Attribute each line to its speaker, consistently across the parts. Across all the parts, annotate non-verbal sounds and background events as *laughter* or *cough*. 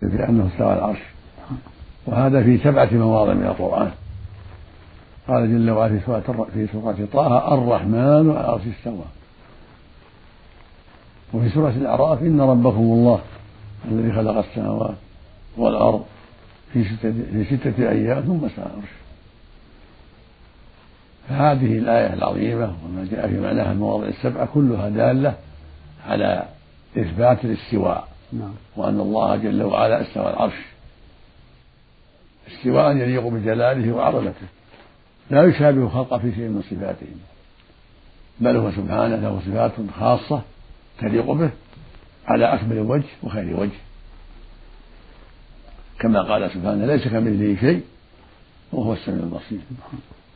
Speaker 1: في أنه استوى العرش. وهذا في سبعة مواضع من القرآن. قال جل وعلا في سورة في سورة طه الرحمن على العرش استوى. وفي سورة الأعراف إن ربكم الله الذي خلق السماوات والأرض في ستة في ستة أيام ثم استوى العرش. فهذه الآية العظيمة وما جاء في معناها المواضع السبعة كلها دالة على إثبات الاستواء. نعم. وأن الله جل وعلا استوى العرش. استواء يليق بجلاله وعظمته. لا يشابه خلقه في شيء من صفاته. بل هو سبحانه له صفات خاصة تليق به على أكمل وجه وخير وجه. كما قال سبحانه ليس كمثله شيء وهو السميع البصير.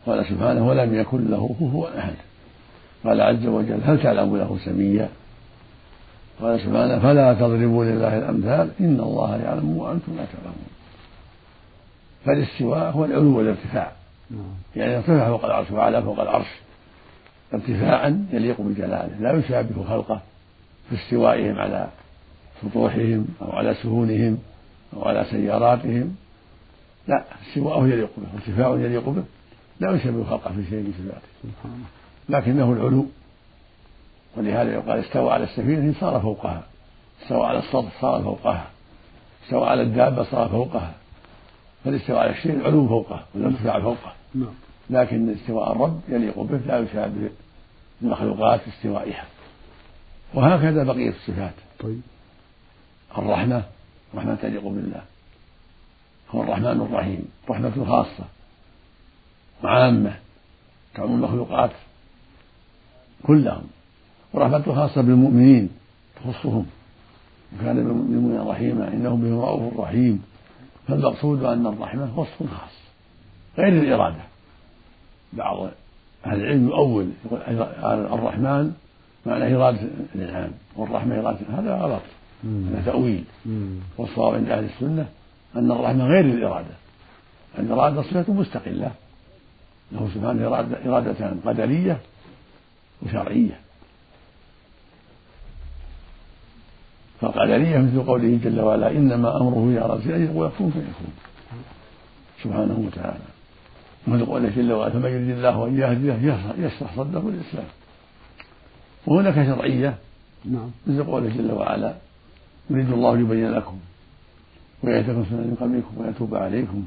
Speaker 1: قال سبحانه ولم يكن له كفوا أحد. قال عز وجل هل تعلم له سميا؟ قال سبحانه فلا تضربوا لله الأمثال إن الله يعلم وأنتم لا تعلمون. فالاستواء هو العلو والارتفاع. نعم. يعني ارتفع فوق العرش وعلى فوق العرش. ارتفاعا يليق بجلاله لا يشابه خلقه في استوائهم على سطوحهم أو على سهولهم أو على سياراتهم. لا استواءه يليق به ارتفاع يليق به. لا يشبه خلقه في شيء من صفاته. لكنه العلو. ولهذا يقال استوى على السفينة صار فوقها. استوى على السطح صار فوقها. استوى على الدابة صار فوقها. فالاستواء على الشيء العلو فوقه والارتفاع فوقه. نعم. لكن استواء الرب يليق به لا يشابه المخلوقات في استوائها. وهكذا بقية الصفات. طيب. الرحمة رحمة تليق بالله. هو الرحمن الرحيم رحمة خاصة وعامة تعم المخلوقات كلهم. ورحمة خاصة بالمؤمنين تخصهم. وكان بالمؤمنين رحيما إنه بهم رؤوف رحيم. فالمقصود أن الرحمة وصف خاص غير الإرادة. بعض أهل العلم يؤول يقول الرحمن معنى إرادة الإنعام والرحمة إرادة هذا غلط. هذا تأويل. والصواب عند أهل السنة أن الرحمة غير الإرادة. الإرادة صفة مستقلة. له سبحانه إرادة إرادتان قدرية وشرعية. فالقدرية مثل قوله جل وعلا إنما أمره إذا أراد شيئا يقول كن فيكون سبحانه وتعالى. مثل قوله جل وعلا فمن يريد الله أن يهديه يشرح صدره الإسلام وهناك شرعية. نعم. مثل قوله جل وعلا يريد الله ليبين لكم ويهديكم سنة من قبلكم ويتوب عليكم.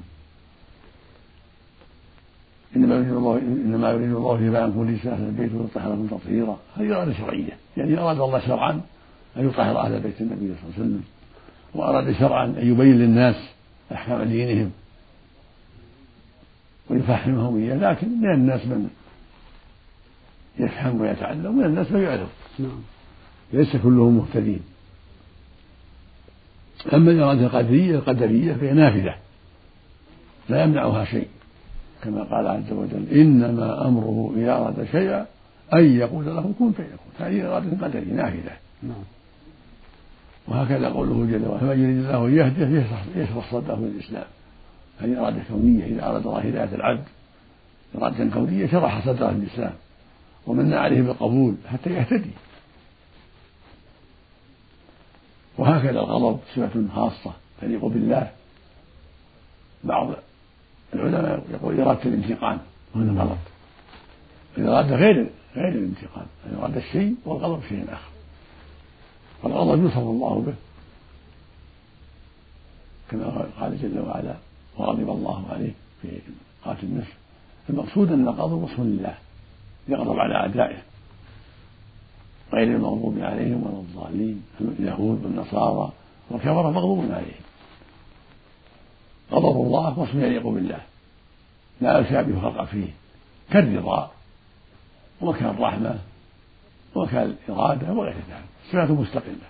Speaker 1: إنما يريد الله إنما يريد الله ليبين عنكم رجس أهل البيت ويطهركم تطهيرا. هذه اراده شرعية. يعني أراد الله شرعا أن يطهر أهل بيت النبي صلى الله عليه وسلم وأراد شرعا أن يبين للناس أحكام دينهم ويفهمهم إياه لكن من الناس من يفهم ويتعلم ومن الناس من يعرض نعم. ليس كلهم مهتدين. أما الإرادة القدرية القدرية فهي نافذة لا يمنعها شيء. كما قال عز وجل إنما أمره إذا أراد شيئا أن يقول له كن فيكون. هذه إرادة قدرية نافذة. نعم. وهكذا قوله جل وعلا فمن يريد الله أن يهديه يشرح صدره للإسلام هذه إرادة كونية إذا أراد الله هداية العبد إرادة كونية شرح صدره للإسلام ومن عليه بالقبول حتى يهتدي. وهكذا الغضب صفة خاصة تليق بالله. بعض العلماء يقول إرادة الانتقام وهذا غلط الإرادة غير غير الانتقام. الإرادة الشيء والغضب شيء آخر. والغضب يوصف الله به. كما قال جل وعلا وغضب الله عليه في قاتل النفس. المقصود أن الغضب وصف لله يغضب على أعدائه. غير المغضوب عليهم ولا الضالين اليهود والنصارى والكفرة مغضوب عليهم. غضب الله وصف يليق بالله. لا يشابه خلق فيه. كالرضا وكالرحمة. وكالإرادة وغير ذلك صفات مستقلة.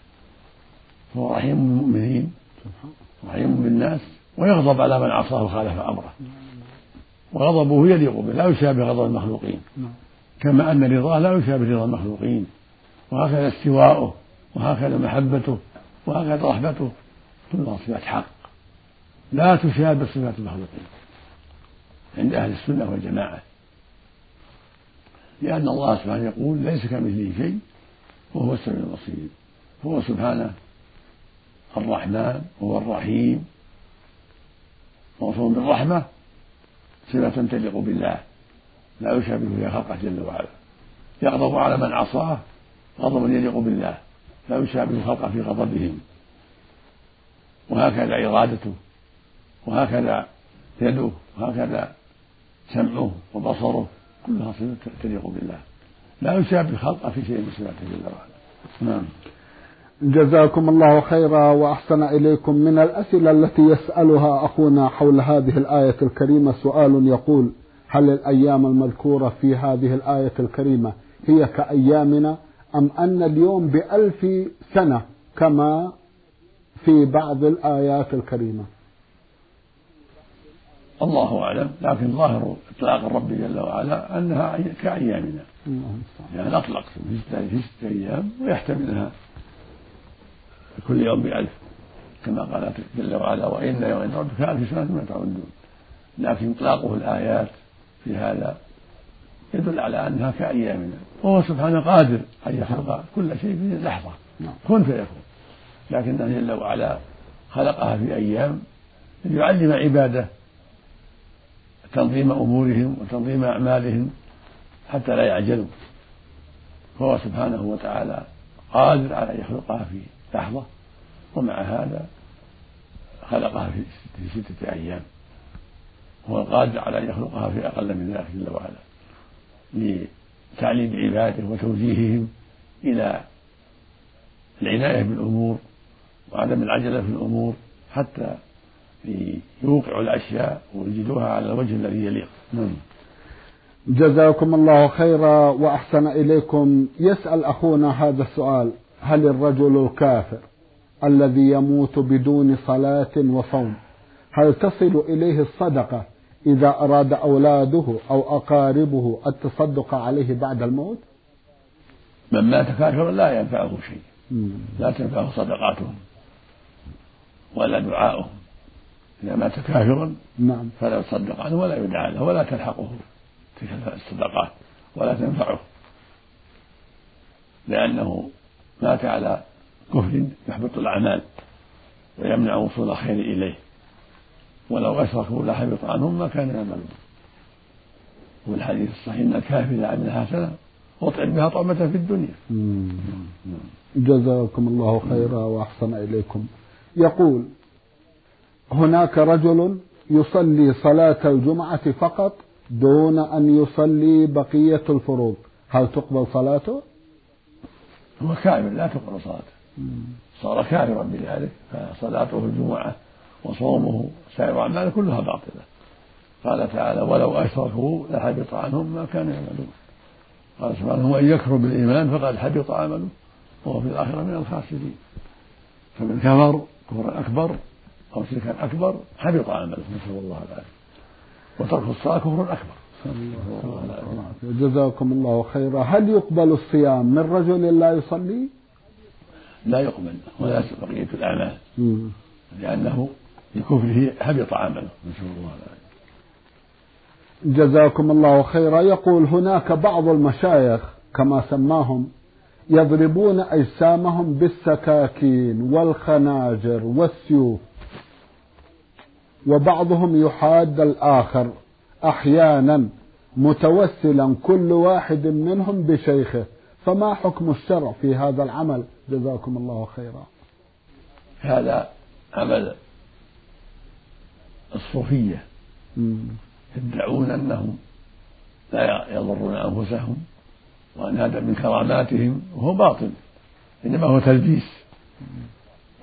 Speaker 1: فهو رحيم بالمؤمنين رحيم بالناس ويغضب على من عصاه وخالف أمره. وغضبه يليق به لا يشابه غضب المخلوقين. كما أن رضاه لا يشابه رضا المخلوقين. وهكذا استواؤه وهكذا محبته وهكذا رحمته. كلها صفات حق. لا تشابه صفات المخلوقين. عند أهل السنة والجماعة. لأن الله سبحانه يقول ليس كمثله شيء وهو السميع البصير. هو سبحانه الرحمن وهو الرحيم. موصول بالرحمة صفة تليق بالله. لا يشابه فيها خلقه جل وعلا. يغضب على من عصاه غضبا يليق بالله. لا يشابه خلقه في غضبهم. وهكذا إرادته وهكذا يده وهكذا سمعه وبصره. كلها صفة تليق بالله. لا يشابه خلقه في شيء من صفاته جل وعلا نعم.
Speaker 2: جزاكم الله خيرا وأحسن إليكم من الأسئلة التي يسألها أخونا حول هذه الآية الكريمة. سؤال يقول هل الأيام المذكورة في هذه الآية الكريمة هي كأيامنا أم أن اليوم بألف سنة كما في بعض الآيات الكريمة؟
Speaker 1: الله أعلم لكن ظاهر إطلاق الرب جل وعلا أنها كايامنا يعني اطلق في سته أيام ويحتملها كل يوم بألف كما قال جل وعلا وإن يوم ربك ألف سنة مما تعدون. لكن إطلاقه الآيات في هذا يدل على أنها كأيامنا وهو سبحانه قادر أن يخلق كل شيء في لحظة نعم. كن فيكون. لكنه جل وعلا خلقها في أيام ليعلم عباده تنظيم أمورهم وتنظيم أعمالهم حتى لا يعجلوا. فهو سبحانه وتعالى قادر على أن يخلقها في لحظة ومع هذا خلقها في ستة أيام. هو القادر على أن يخلقها في أقل من ذلك جل وعلا لتعليم عباده وتوجيههم إلى العناية بالأمور وعدم العجلة في الأمور حتى يوقعوا الأشياء ويجدوها على الوجه الذي يليق. نعم.
Speaker 2: جزاكم الله خيرا وأحسن إليكم. يسأل أخونا هذا السؤال. هل الرجل الكافر الذي يموت بدون صلاة وصوم هل تصل إليه الصدقة إذا أراد أولاده أو أقاربه التصدق عليه بعد الموت؟
Speaker 1: من مات كافرا لا ينفعه شيء. لا تنفعه صدقاتهم ولا دعاؤهم. إذا مات كافرا نعم. فلا يصدق عنه ولا يدعى له ولا تلحقه تلك الصدقات ولا تنفعه. لأنه مات على كفر يحبط الأعمال ويمنع وصول الخير إليه. ولو أشركوا لحبط عنهم ما كانوا يعملون. والحديث الصحيح أن الكافر إذا عمل حسنة أطعم بها طعمة في الدنيا.
Speaker 2: جزاكم الله خيرا وأحسن إليكم. يقول هناك رجل يصلي صلاة الجمعة فقط دون أن يصلي بقية الفروض. هل تقبل صلاته؟
Speaker 1: هو كافر لا تقبل صلاته. صار كافرا بذلك فصلاته الجمعة وصومه سائر أعماله كلها باطلة. قال تعالى ولو أشركوا لحبط عنهم ما كانوا يعملون. قال سبحانه ومن يكفر بالإيمان فقد حبط عمله وهو في الآخرة من الخاسرين. فمن كفر كفرا أكبر أو شركا أكبر حبط عمله نسأل الله العافية. وترك الصلاة كفر أكبر.
Speaker 2: جزاكم الله خيرا. هل يقبل الصيام من رجل لا يصلي؟
Speaker 1: لا يقبل ولا بقية الأعمال. لأنه بكفره حبط عمله. نسأل الله العافية.
Speaker 2: جزاكم الله خيرا. يقول هناك بعض المشايخ كما سماهم يضربون أجسامهم بالسكاكين والخناجر والسيوف. وبعضهم يحاد الآخر أحيانا متوسلا كل واحد منهم بشيخه فما حكم الشرع في هذا العمل؟ جزاكم الله خيرا.
Speaker 1: هذا عمل الصوفية. يدعون أنهم لا يضرون أنفسهم وأن هذا من كراماتهم وهو باطل إنما هو تلبيس.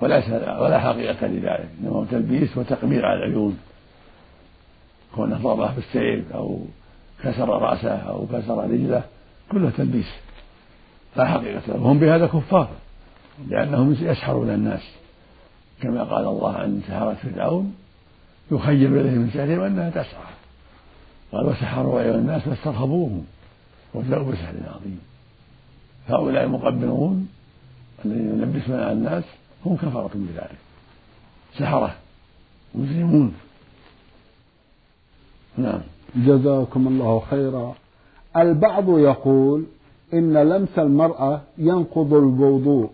Speaker 1: وليس ولا حقيقة لذلك إنما تلبيس وتقمير على العيون. كونه ضربه بالسيف أو كسر رأسه أو كسر رجله كله تلبيس. لا حقيقة له. وهم بهذا كفار لأنهم يسحرون الناس. كما قال الله عن سحرة فرعون يخيل إليهم من سحرهم أنها تسعى قال وسحروا أيها الناس فاسترهبوهم. وجاءوا بسحر عظيم. هؤلاء المقبلون الذين يلبسون على الناس هم كفرة بذلك. سحرة. مسلمون.
Speaker 2: نعم. جزاكم الله خيرا. البعض يقول إن لمس المرأة ينقض الوضوء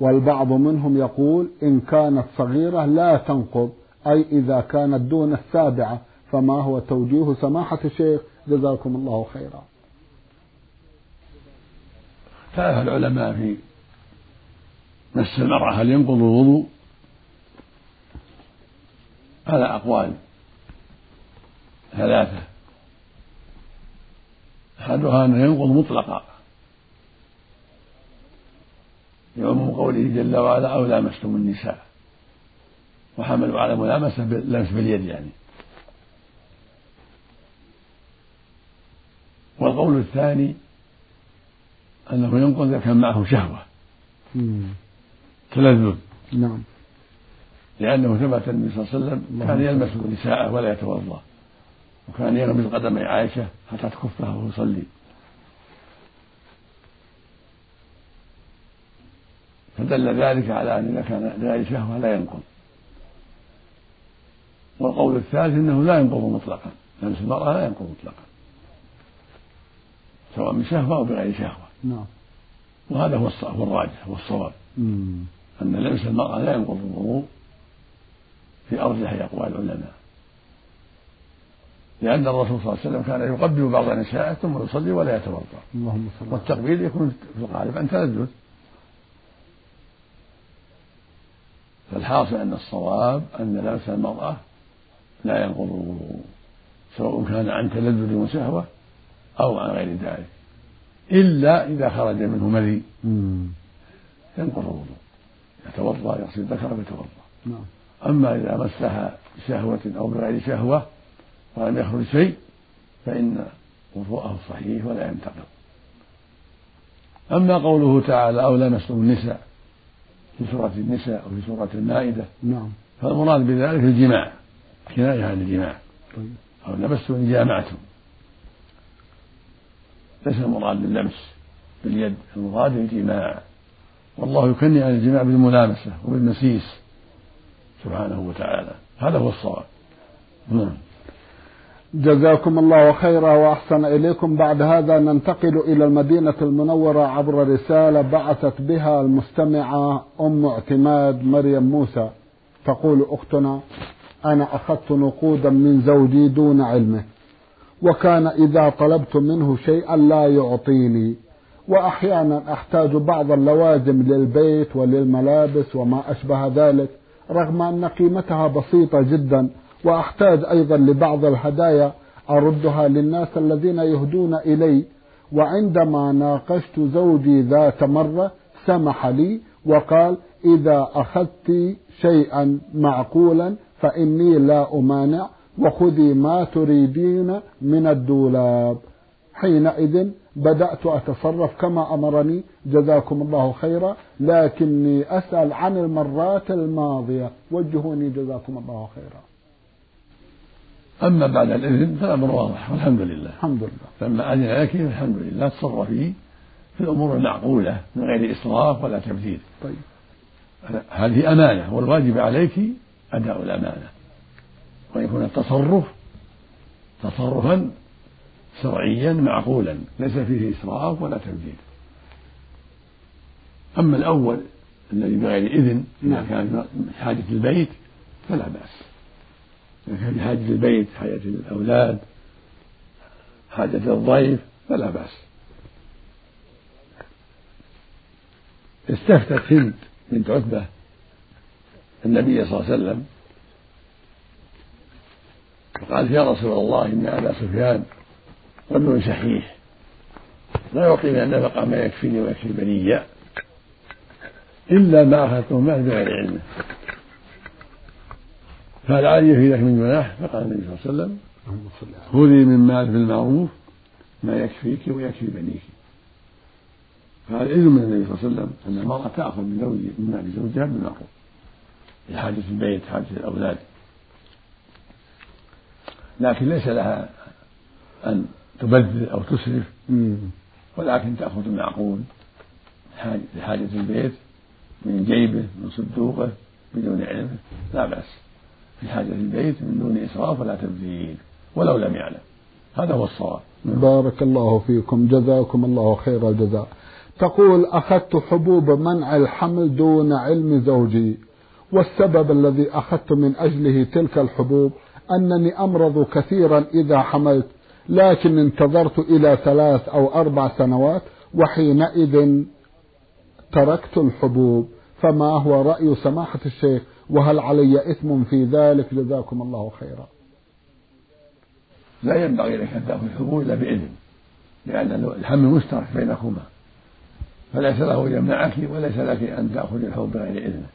Speaker 2: والبعض منهم يقول إن كانت صغيرة لا تنقض أي إذا كانت دون السابعة فما هو توجيه سماحة الشيخ؟ جزاكم الله خيرا.
Speaker 1: اختلف العلماء في مس المرأة هل ينقض الوضوء؟ على أقوال ثلاثة. أحدها أنه ينقض مطلقا. يعم قوله جل وعلا أو لامستم النساء. وحملوا على ملامسة لمس باليد يعني. والقول الثاني أنه ينقض إذا كان معه شهوة. تلذذ
Speaker 2: نعم.
Speaker 1: لأنه ثبت النبي صلى الله عليه وسلم كان يلمس نساءه ولا يتوضأ وكان يغمز قدمي عائشة حتى تكفها وهو يصلي فدل ذلك على أن إذا كان لغير شهوة لا ينقض. والقول الثالث أنه لا ينقض مطلقا. لمس المرأة لا ينقض مطلقا. سواء بشهوة أو بغير شهوة.
Speaker 2: نعم.
Speaker 1: وهذا هو هو الراجح والصواب أن لمس المرأة لا ينقض الوضوء في أرجح أقوال العلماء. لأن الرسول صلى الله عليه وسلم كان يقبل بعض نسائه ثم يصلي ولا يتوضأ.
Speaker 2: اللهم صل
Speaker 1: والتقبيل يكون في الغالب عن تلذذ. فالحاصل أن الصواب أن لمس المرأة لا ينقض الوضوء سواء كان عن تلذذ وشهوة أو عن غير ذلك إلا إذا خرج منه مذي ينقض الوضوء يتوضأ يغسل ذكره ويتوضأ.
Speaker 2: نعم.
Speaker 1: أما إذا مسها بشهوة أو بغير شهوة ولم يخرج شيء فإن وضوءه صحيح ولا ينتقض. أما قوله تعالى أو لمستم النساء في سورة النساء أو في سورة المائدة
Speaker 2: نعم.
Speaker 1: فالمراد بذلك الجماع كناية عن الجماع.
Speaker 2: طيب.
Speaker 1: أو لمستم إن جامعتم. ليس المراد باللمس باليد المراد الجماع. والله يكني عن الجماع بالملامسة وبالمسيس. سبحانه وتعالى. هذا هو الصواب. نعم.
Speaker 2: جزاكم الله خيرا وأحسن إليكم. بعد هذا ننتقل إلى المدينة المنورة عبر رسالة بعثت بها المستمعة أم اعتماد مريم موسى. تقول أختنا أنا أخذت نقودا من زوجي دون علمه وكان إذا طلبت منه شيئا لا يعطيني. وأحيانا أحتاج بعض اللوازم للبيت وللملابس وما أشبه ذلك رغم أن قيمتها بسيطة جدا وأحتاج أيضا لبعض الهدايا أردها للناس الذين يهدون إلي. وعندما ناقشت زوجي ذات مرة سمح لي وقال إذا أخذت شيئا معقولا فإني لا أمانع وخذي ما تريدين من الدولاب. حينئذ بدأت أتصرف كما أمرني. جزاكم الله خيرا. لكني أسأل عن المرات الماضية. وجهوني جزاكم الله خيرا.
Speaker 1: أما بعد الإذن فالأمر واضح والحمد لله.
Speaker 2: الحمد لله.
Speaker 1: لما أذن لك فالحمد لله تصرفي في الأمور المعقولة من غير إسراف ولا تبذير.
Speaker 2: طيب.
Speaker 1: هذه أمانة والواجب عليك أداء الأمانة. ويكون التصرف تصرفا شرعيا معقولا. ليس فيه إسراف ولا تبذير أما الأول الذي بغير إذن إذا نعم. كان حاجة البيت فلا بأس. إذا كان في حاجة البيت حاجة الأولاد حاجة الضيف فلا بأس. استفتت هند بنت عتبة النبي صلى الله عليه وسلم فقالت يا رسول الله إن أبا سفيان رجل شحيح لا يعطي من النفقة ما يكفيني ويكفي بني إلا ما أخذته معه بغير علمه فهل علي في ذلك من جناح فقال النبي صلى الله عليه وسلم خذي من مال بالمعروف ما يكفيك ويكفي بنيك. فهذا إذن من النبي صلى الله عليه وسلم أن المرأة تأخذ من زوج من مال زوجها بالمعروف؟ لحاجة البيت حاجة الأولاد. لكن ليس لها أن تبذر أو تسرف. ولكن تأخذ المعقول لحاجة البيت من جيبه من صندوقه بدون علمه لا بأس. في حاجة البيت من دون إسراف ولا تبذير ولو لم يعلم. هذا هو الصواب.
Speaker 2: بارك الله فيكم. جزاكم الله خير الجزاء. تقول أخذت حبوب منع الحمل دون علم زوجي. والسبب الذي أخذت من أجله تلك الحبوب أنني أمرض كثيرا إذا حملت. لكن انتظرت إلى ثلاث أو أربع سنوات وحينئذ تركت الحبوب. فما هو رأي سماحة الشيخ؟ وهل علي إثم في ذلك؟ جزاكم الله خيرا.
Speaker 1: لا ينبغي لك أن تأخذ الحبوب إلا بإذن لأن الحمل مشترك بينكما فليس له يمنعك وليس لك أن تأخذ الحبوب بغير إذنه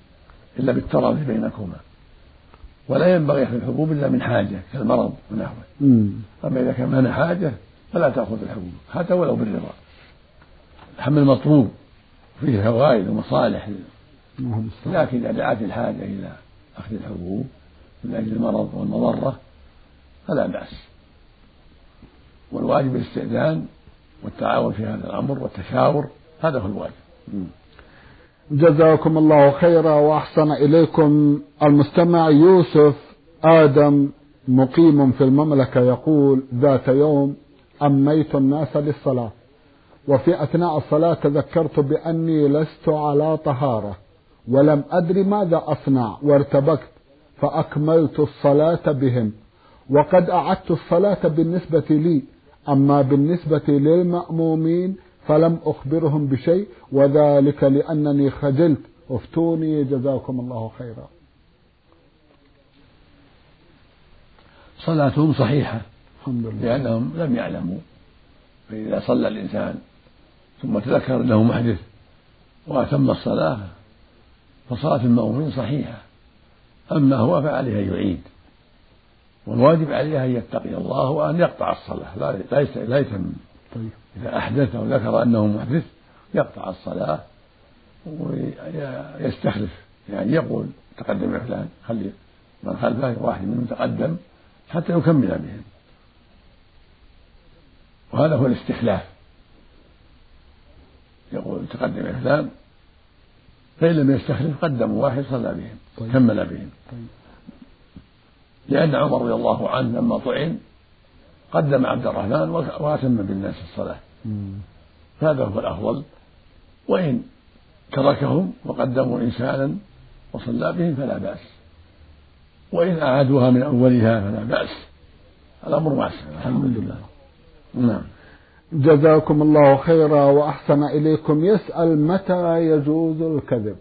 Speaker 1: إلا بالتراضي بينكما. ولا ينبغي أخذ الحبوب إلا من حاجة كالمرض ونحوه أما إذا كان من حاجة فلا تأخذ الحبوب حتى ولو بالرضا. الحمل مطلوب فيه فوائد ومصالح. لكن إذا دعت الحاجة إلى أخذ الحبوب من أجل المرض والمضرة فلا بأس. والواجب الاستئذان والتعاون في هذا الأمر والتشاور هذا هو الواجب.
Speaker 2: جزاكم الله خيرا وأحسن إليكم. المستمع يوسف آدم مقيم في المملكة يقول ذات يوم أميت الناس للصلاة وفي أثناء الصلاة تذكرت بأني لست على طهارة ولم أدري ماذا أصنع وارتبكت فأكملت الصلاة بهم وقد أعدت الصلاة بالنسبة لي أما بالنسبة للمأمومين فلم أخبرهم بشيء وذلك لأنني خجلت. افتوني جزاكم الله خيرا.
Speaker 1: صلاتهم صحيحة الحمد لله. لأنهم لم يعلموا. فإذا صلى الإنسان ثم تذكر أنه محدث وأتم الصلاة فصلاة المأمومين صحيحة. أما هو فعليه أن يعيد والواجب عليه أن يتقي الله وأن يقطع الصلاة لا لا يتم طيب. إذا أحدث أو ذكر أنه محدث يقطع الصلاة ويستخلف يعني يقول تقدم يا فلان خلي من خلفه واحد منهم تقدم حتى يكمل بهم وهذا هو الاستخلاف يقول تقدم يا فلان فإن لم يستخلف قدموا واحد صلى بهم طيب. كمل بهم طيب. لأن عمر رضي الله عنه لما طعن قدم عبد الرحمن وأتم بالناس الصلاة. هذا هو الأفضل. وإن تركهم وقدموا إنسانا وصلى بهم فلا بأس. وإن أعادوها من أولها فلا بأس. الأمر واسع الحمد لله. نعم.
Speaker 2: جزاكم الله خيرا وأحسن إليكم. يسأل متى يجوز الكذب؟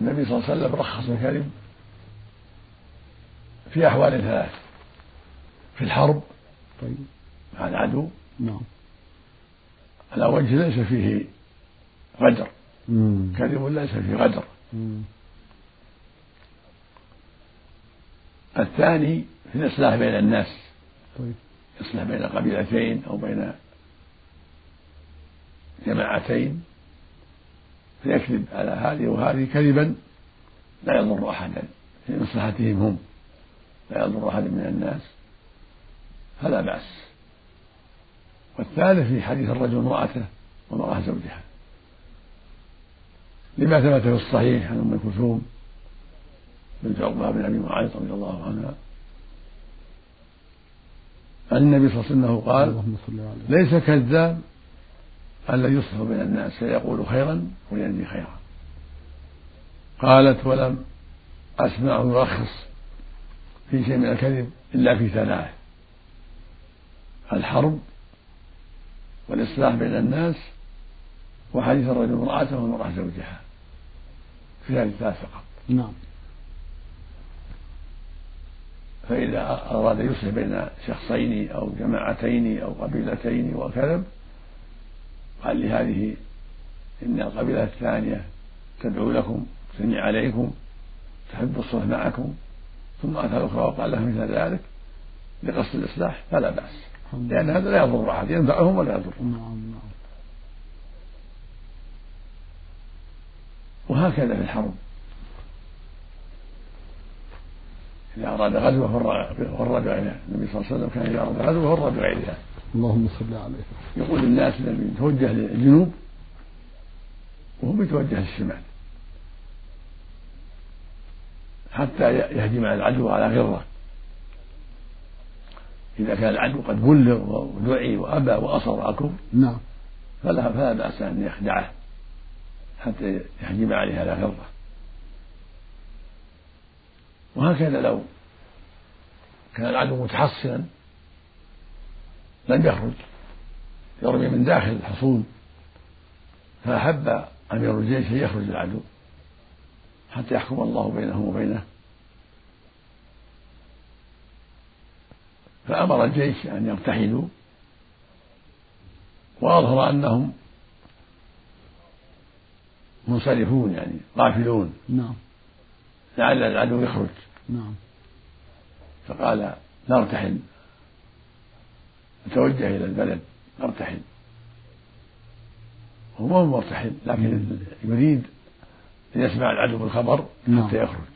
Speaker 1: النبي صلى الله عليه وسلم رخص الكذب في أحوال ثلاث. في الحرب. طيب. مع العدو نعم. على وجه ليس فيه غدر. كذب ليس فيه غدر. مم. الثاني في الإصلاح بين الناس. طيب. يصلح بين قبيلتين أو بين جماعتين. فيكذب على هذه وهذه كذبا. لا يضر أحدا. في مصلحتهم هم. لا يضر أحد من الناس. فلا بأس. والثالث في حديث الرجل امرأته وامرأة زوجها. لما ثبت في الصحيح عن أم كلثوم بنت عقبة بن أبي معيط رضي الله عنها عن النبي صلى الله عليه وسلم قال ليس كذاب الذي يصلح بين الناس فيقول خيرا وينمي خيرا. قالت ولم أسمع يرخص في شيء من الكذب إلا في ثلاث الحرب والإصلاح بين الناس وحديث الرجل امرأته والمرأة زوجها في هذه الثلاث فقط. نعم. فإذا أراد يصلح بين شخصين أو جماعتين أو قبيلتين وكذب قال لهذه إن القبيلة الثانية تدعو لكم تثني عليكم تحب الصلح معكم ثم أتى الأخرى وقال لها مثل ذلك لقصد الإصلاح فلا بأس. لأن هذا لا يضر أحد ينفعهم ولا يضرهم نعم نعم. وهكذا في الحرب. إذا أراد غزوة فر بغيرها النبي صلى الله عليه وسلم كان إذا أراد غزوة فر بغيرها
Speaker 2: اللهم صل عليه.
Speaker 1: يقول للناس الذي يتوجه للجنوب وهم يتوجه للشمال. حتى يهجم على العدو على غرة. إذا كان العدو قد بلغ ودعي وأبى وأصر الكفر
Speaker 2: نعم.
Speaker 1: فلا فلا بأس أن يخدعه حتى يحجب عليه على غره وهكذا لو كان العدو متحصنا لم يخرج يرمي من داخل الحصون فأحب أمير الجيش أن يخرج العدو حتى يحكم الله بينه وبينه. فأمر الجيش أن يرتحلوا وأظهر أنهم منصرفون يعني غافلون.
Speaker 2: نعم.
Speaker 1: لعل العدو يخرج.
Speaker 2: نعم.
Speaker 1: فقال نرتحل. نتوجه إلى البلد نرتحل. هو ما هو مرتحل لكن يريد أن يسمع العدو بالخبر
Speaker 2: نعم.
Speaker 1: حتى يخرج.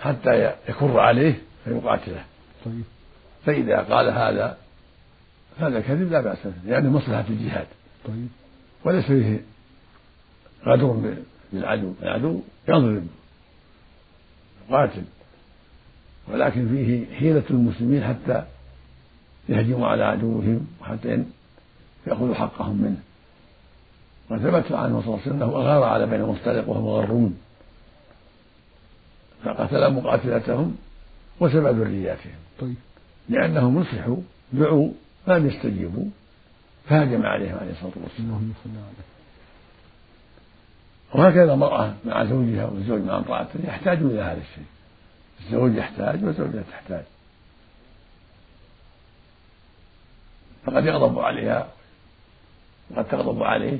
Speaker 1: حتى يكر عليه فيقاتله.
Speaker 2: طيب.
Speaker 1: فإذا قال هذا هذا كذب لا بأس به لأنه مصلحة الجهاد.
Speaker 2: طيب.
Speaker 1: وليس فيه غدر بالعدو العدو يضرب يقاتل. ولكن فيه حيلة المسلمين حتى يهجموا على عدوهم وحتى يأخذوا حقهم منه. وثبت عنه صلى الله عليه وسلم أنه أغار على بني مصطلق وهم غرون فقتل مقاتلتهم وسبع ذرياتهم.
Speaker 2: طيب.
Speaker 1: لانهم نصحوا دعوا فلم يستجيبوا فهجم عليهم عليه الصلاة والسلام. وهكذا المرأة مع زوجها والزوج مع امرأته يحتاجون إلى هذا الشيء. الزوج يحتاج والزوجة تحتاج. فقد يغضب عليها وقد تغضب عليه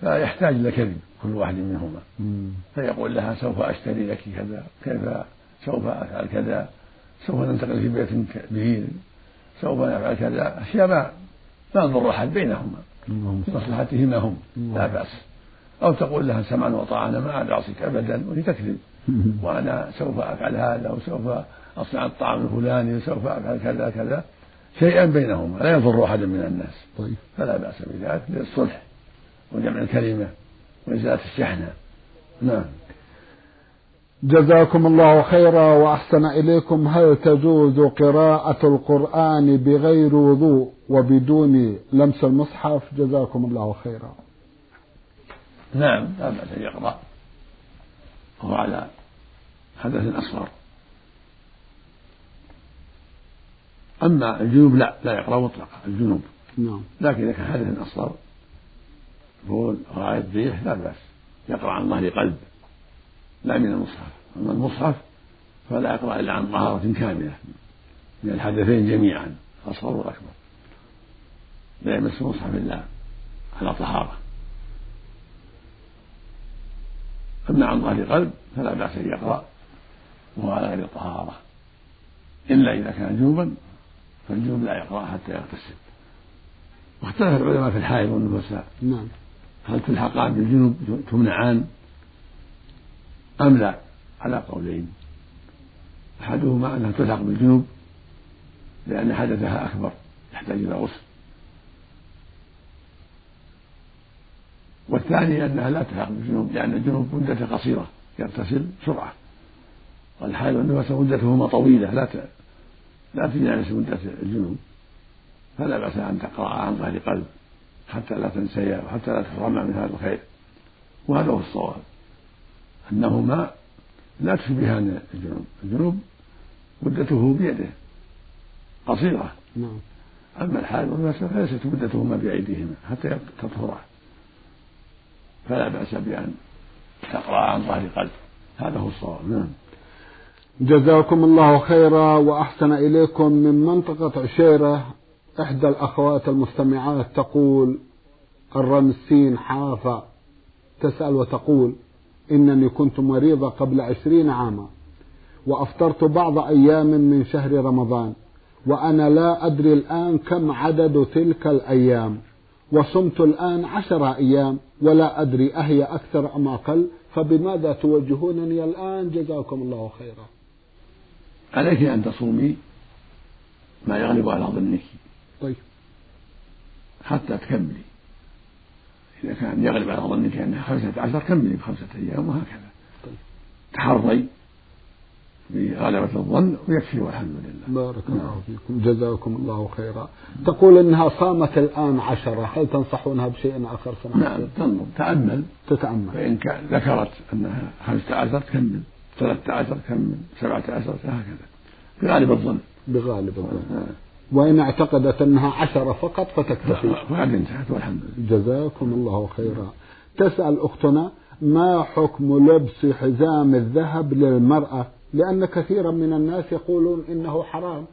Speaker 1: فيحتاج إلى كذب كل واحد منهما. فيقول لها سوف أشتري لك كذا كيف سوف أفعل كذا. سوف ننتقل في بيت كبير سوف نفعل كذا. أشياء ما ما تضر أحد بينهما لمصلحتهما هم لا بأس. أو تقول لها سمعا وطاعة أنا ما عاد أعصيك أبدا وهي تكذب. *laughs* وأنا سوف أفعل هذا وسوف أصنع الطعام الفلاني وسوف أفعل كذا كذا. شيئا بينهما لا يضر أحدا من الناس.
Speaker 2: طيب.
Speaker 1: فلا بأس بذلك للصلح وجمع الكلمة وإزالة الشحنة. نعم.
Speaker 2: جزاكم الله خيرا وأحسن إليكم. هل تجوز قراءة القرآن بغير وضوء وبدون لمس المصحف؟ جزاكم الله خيرا.
Speaker 1: نعم لا بأس أن يقرأ. وهو على حدث أصغر. أما الجنوب لا لا يقرأ مطلقا الجنوب.
Speaker 2: نعم.
Speaker 1: لكن إذا كان حدث أصغر بول غائط ريح لا بأس. يقرأ عن ظهر قلب. لا من المصحف. أما المصحف فلا يقرأ إلا عن طهارة كاملة. من الحدثين جميعا الأصغر والأكبر لا يمس المصحف إلا على طهارة. أما عن ظهر قلب فلا بأس أن يقرأ وهو على غير طهارة. إلا إذا كان جنوبا فالجنوب لا يقرأ حتى يغتسل. واختلف العلماء في الحائض والنفساء
Speaker 2: نعم.
Speaker 1: هل تلحقان بالجنوب تمنعان؟ أم لا؟ على قولين. أحدهما أنها تلحق بالجنوب لأن حدثها أكبر يحتاج إلى غسل. والثاني أنها لا تلحق بالجنوب لأن الجنوب مدته قصيرة يغتسل بسرعة. والحائض والنفس مدتهما طويلة لا لا تجانس مدة الجنوب. فلا بأس أن تقرأ عن ظهر قلب حتى لا تنسيا وحتى لا تحرما من هذا الخير. وهذا هو الصواب. أنهما لا تشبهان الجنوب. الجنوب مدته بيده قصيرة.
Speaker 2: نعم.
Speaker 1: أما الحائض والنفس فليست مدتهما بأيديهما حتى تطهرا. فلا بأس بأن تقرأ عن ظهر قلب. هذا هو الصواب. نعم.
Speaker 2: جزاكم الله خيرا وأحسن إليكم من منطقة عشيرة. إحدى الأخوات المستمعات تقول الرمسين حافة تسأل وتقول إنني كنت مريضة قبل عشرين عاما وأفطرت بعض أيام من شهر رمضان وأنا لا أدري الآن كم عدد تلك الأيام وصمت الآن عشر أيام ولا أدري أهي أكثر أم أقل فبماذا توجهونني الآن؟ جزاكم الله خيرا.
Speaker 1: عليك أن تصومي ما يغلب على ظنك.
Speaker 2: طيب.
Speaker 1: حتى تكملي. إذا كان يغلب على ظنك أنها خمسة عشر كملي بخمسة أيام وهكذا. تحري بغلبة الظن ويكفي والحمد لله.
Speaker 2: بارك الله فيكم. جزاكم الله خيرا. تقول إنها صامت الآن عشرة هل تنصحونها بشيء آخر
Speaker 1: سمعت نعم تنظر تأمل.
Speaker 2: تتأمل.
Speaker 1: فإن كان ذكرت أنها خمسة عشر تكمل ثلاثة عشر تكمل سبعة عشر هكذا. بغالب الظن.
Speaker 2: بغالب الظن. آه. وإن اعتقدت أنها عشرة فقط فتكتفي.
Speaker 1: وقد انتهت والحمد
Speaker 2: لله. جزاكم الله خيرا. تسأل أختنا ما حكم لبس حزام الذهب للمرأة؟ لأن كثيرا من الناس يقولون إنه حرام.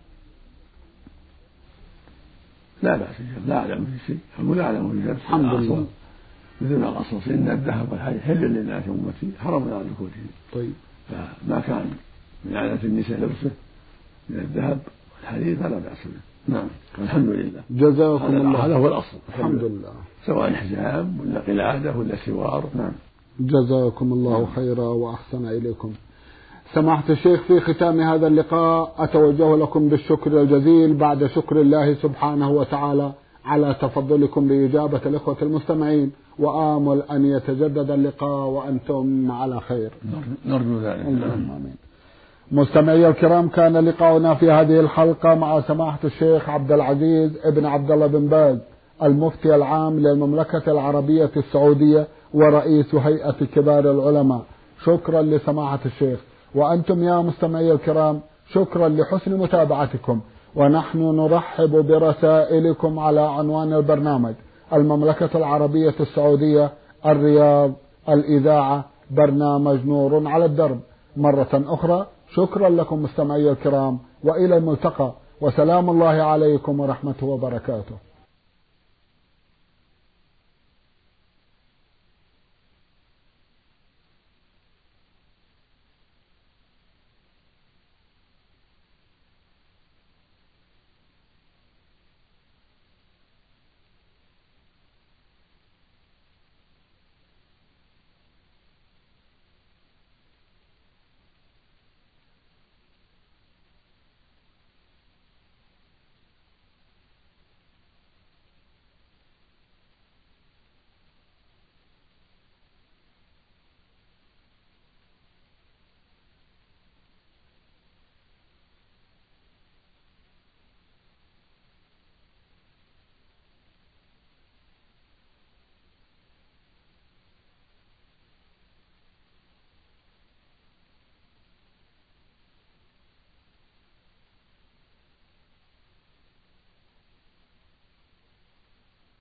Speaker 1: لا بأس لا أعلم في شيء. أقول لا أعلم في شيء.
Speaker 2: الحمد لله.
Speaker 1: مثل ما قصص إن الذهب والحديد حل للناس أمتي حرم على ذكورهم.
Speaker 2: طيب.
Speaker 1: فما كان من عادة النساء لبسه من الذهب والحديد فلا بأس به نعم. والحمد لله.
Speaker 2: جزاكم الله
Speaker 1: هذا هو الأصل.
Speaker 2: الحمد لله.
Speaker 1: سواء حزام ولا قلادة ولا سوار. نعم.
Speaker 2: جزاكم الله خيرا وأحسن إليكم. سماحة الشيخ في ختام هذا اللقاء أتوجه لكم بالشكر الجزيل بعد شكر الله سبحانه وتعالى على تفضلكم بإجابة الإخوة المستمعين. وآمل أن يتجدد اللقاء وأنتم على خير.
Speaker 1: نرجو ذلك.
Speaker 2: اللهم آمين. مستمعي الكرام كان لقاؤنا في هذه الحلقة مع سماحة الشيخ عبد العزيز ابن عبد الله بن باز المفتي العام للمملكة العربية السعودية ورئيس هيئة كبار العلماء. شكرا لسماحة الشيخ. وأنتم يا مستمعي الكرام شكرا لحسن متابعتكم. ونحن نرحب برسائلكم على عنوان البرنامج المملكة العربية السعودية الرياض الإذاعة برنامج نور على الدرب. مرة أخرى شكرا لكم مستمعي الكرام وإلى الملتقى وسلام الله عليكم ورحمته وبركاته.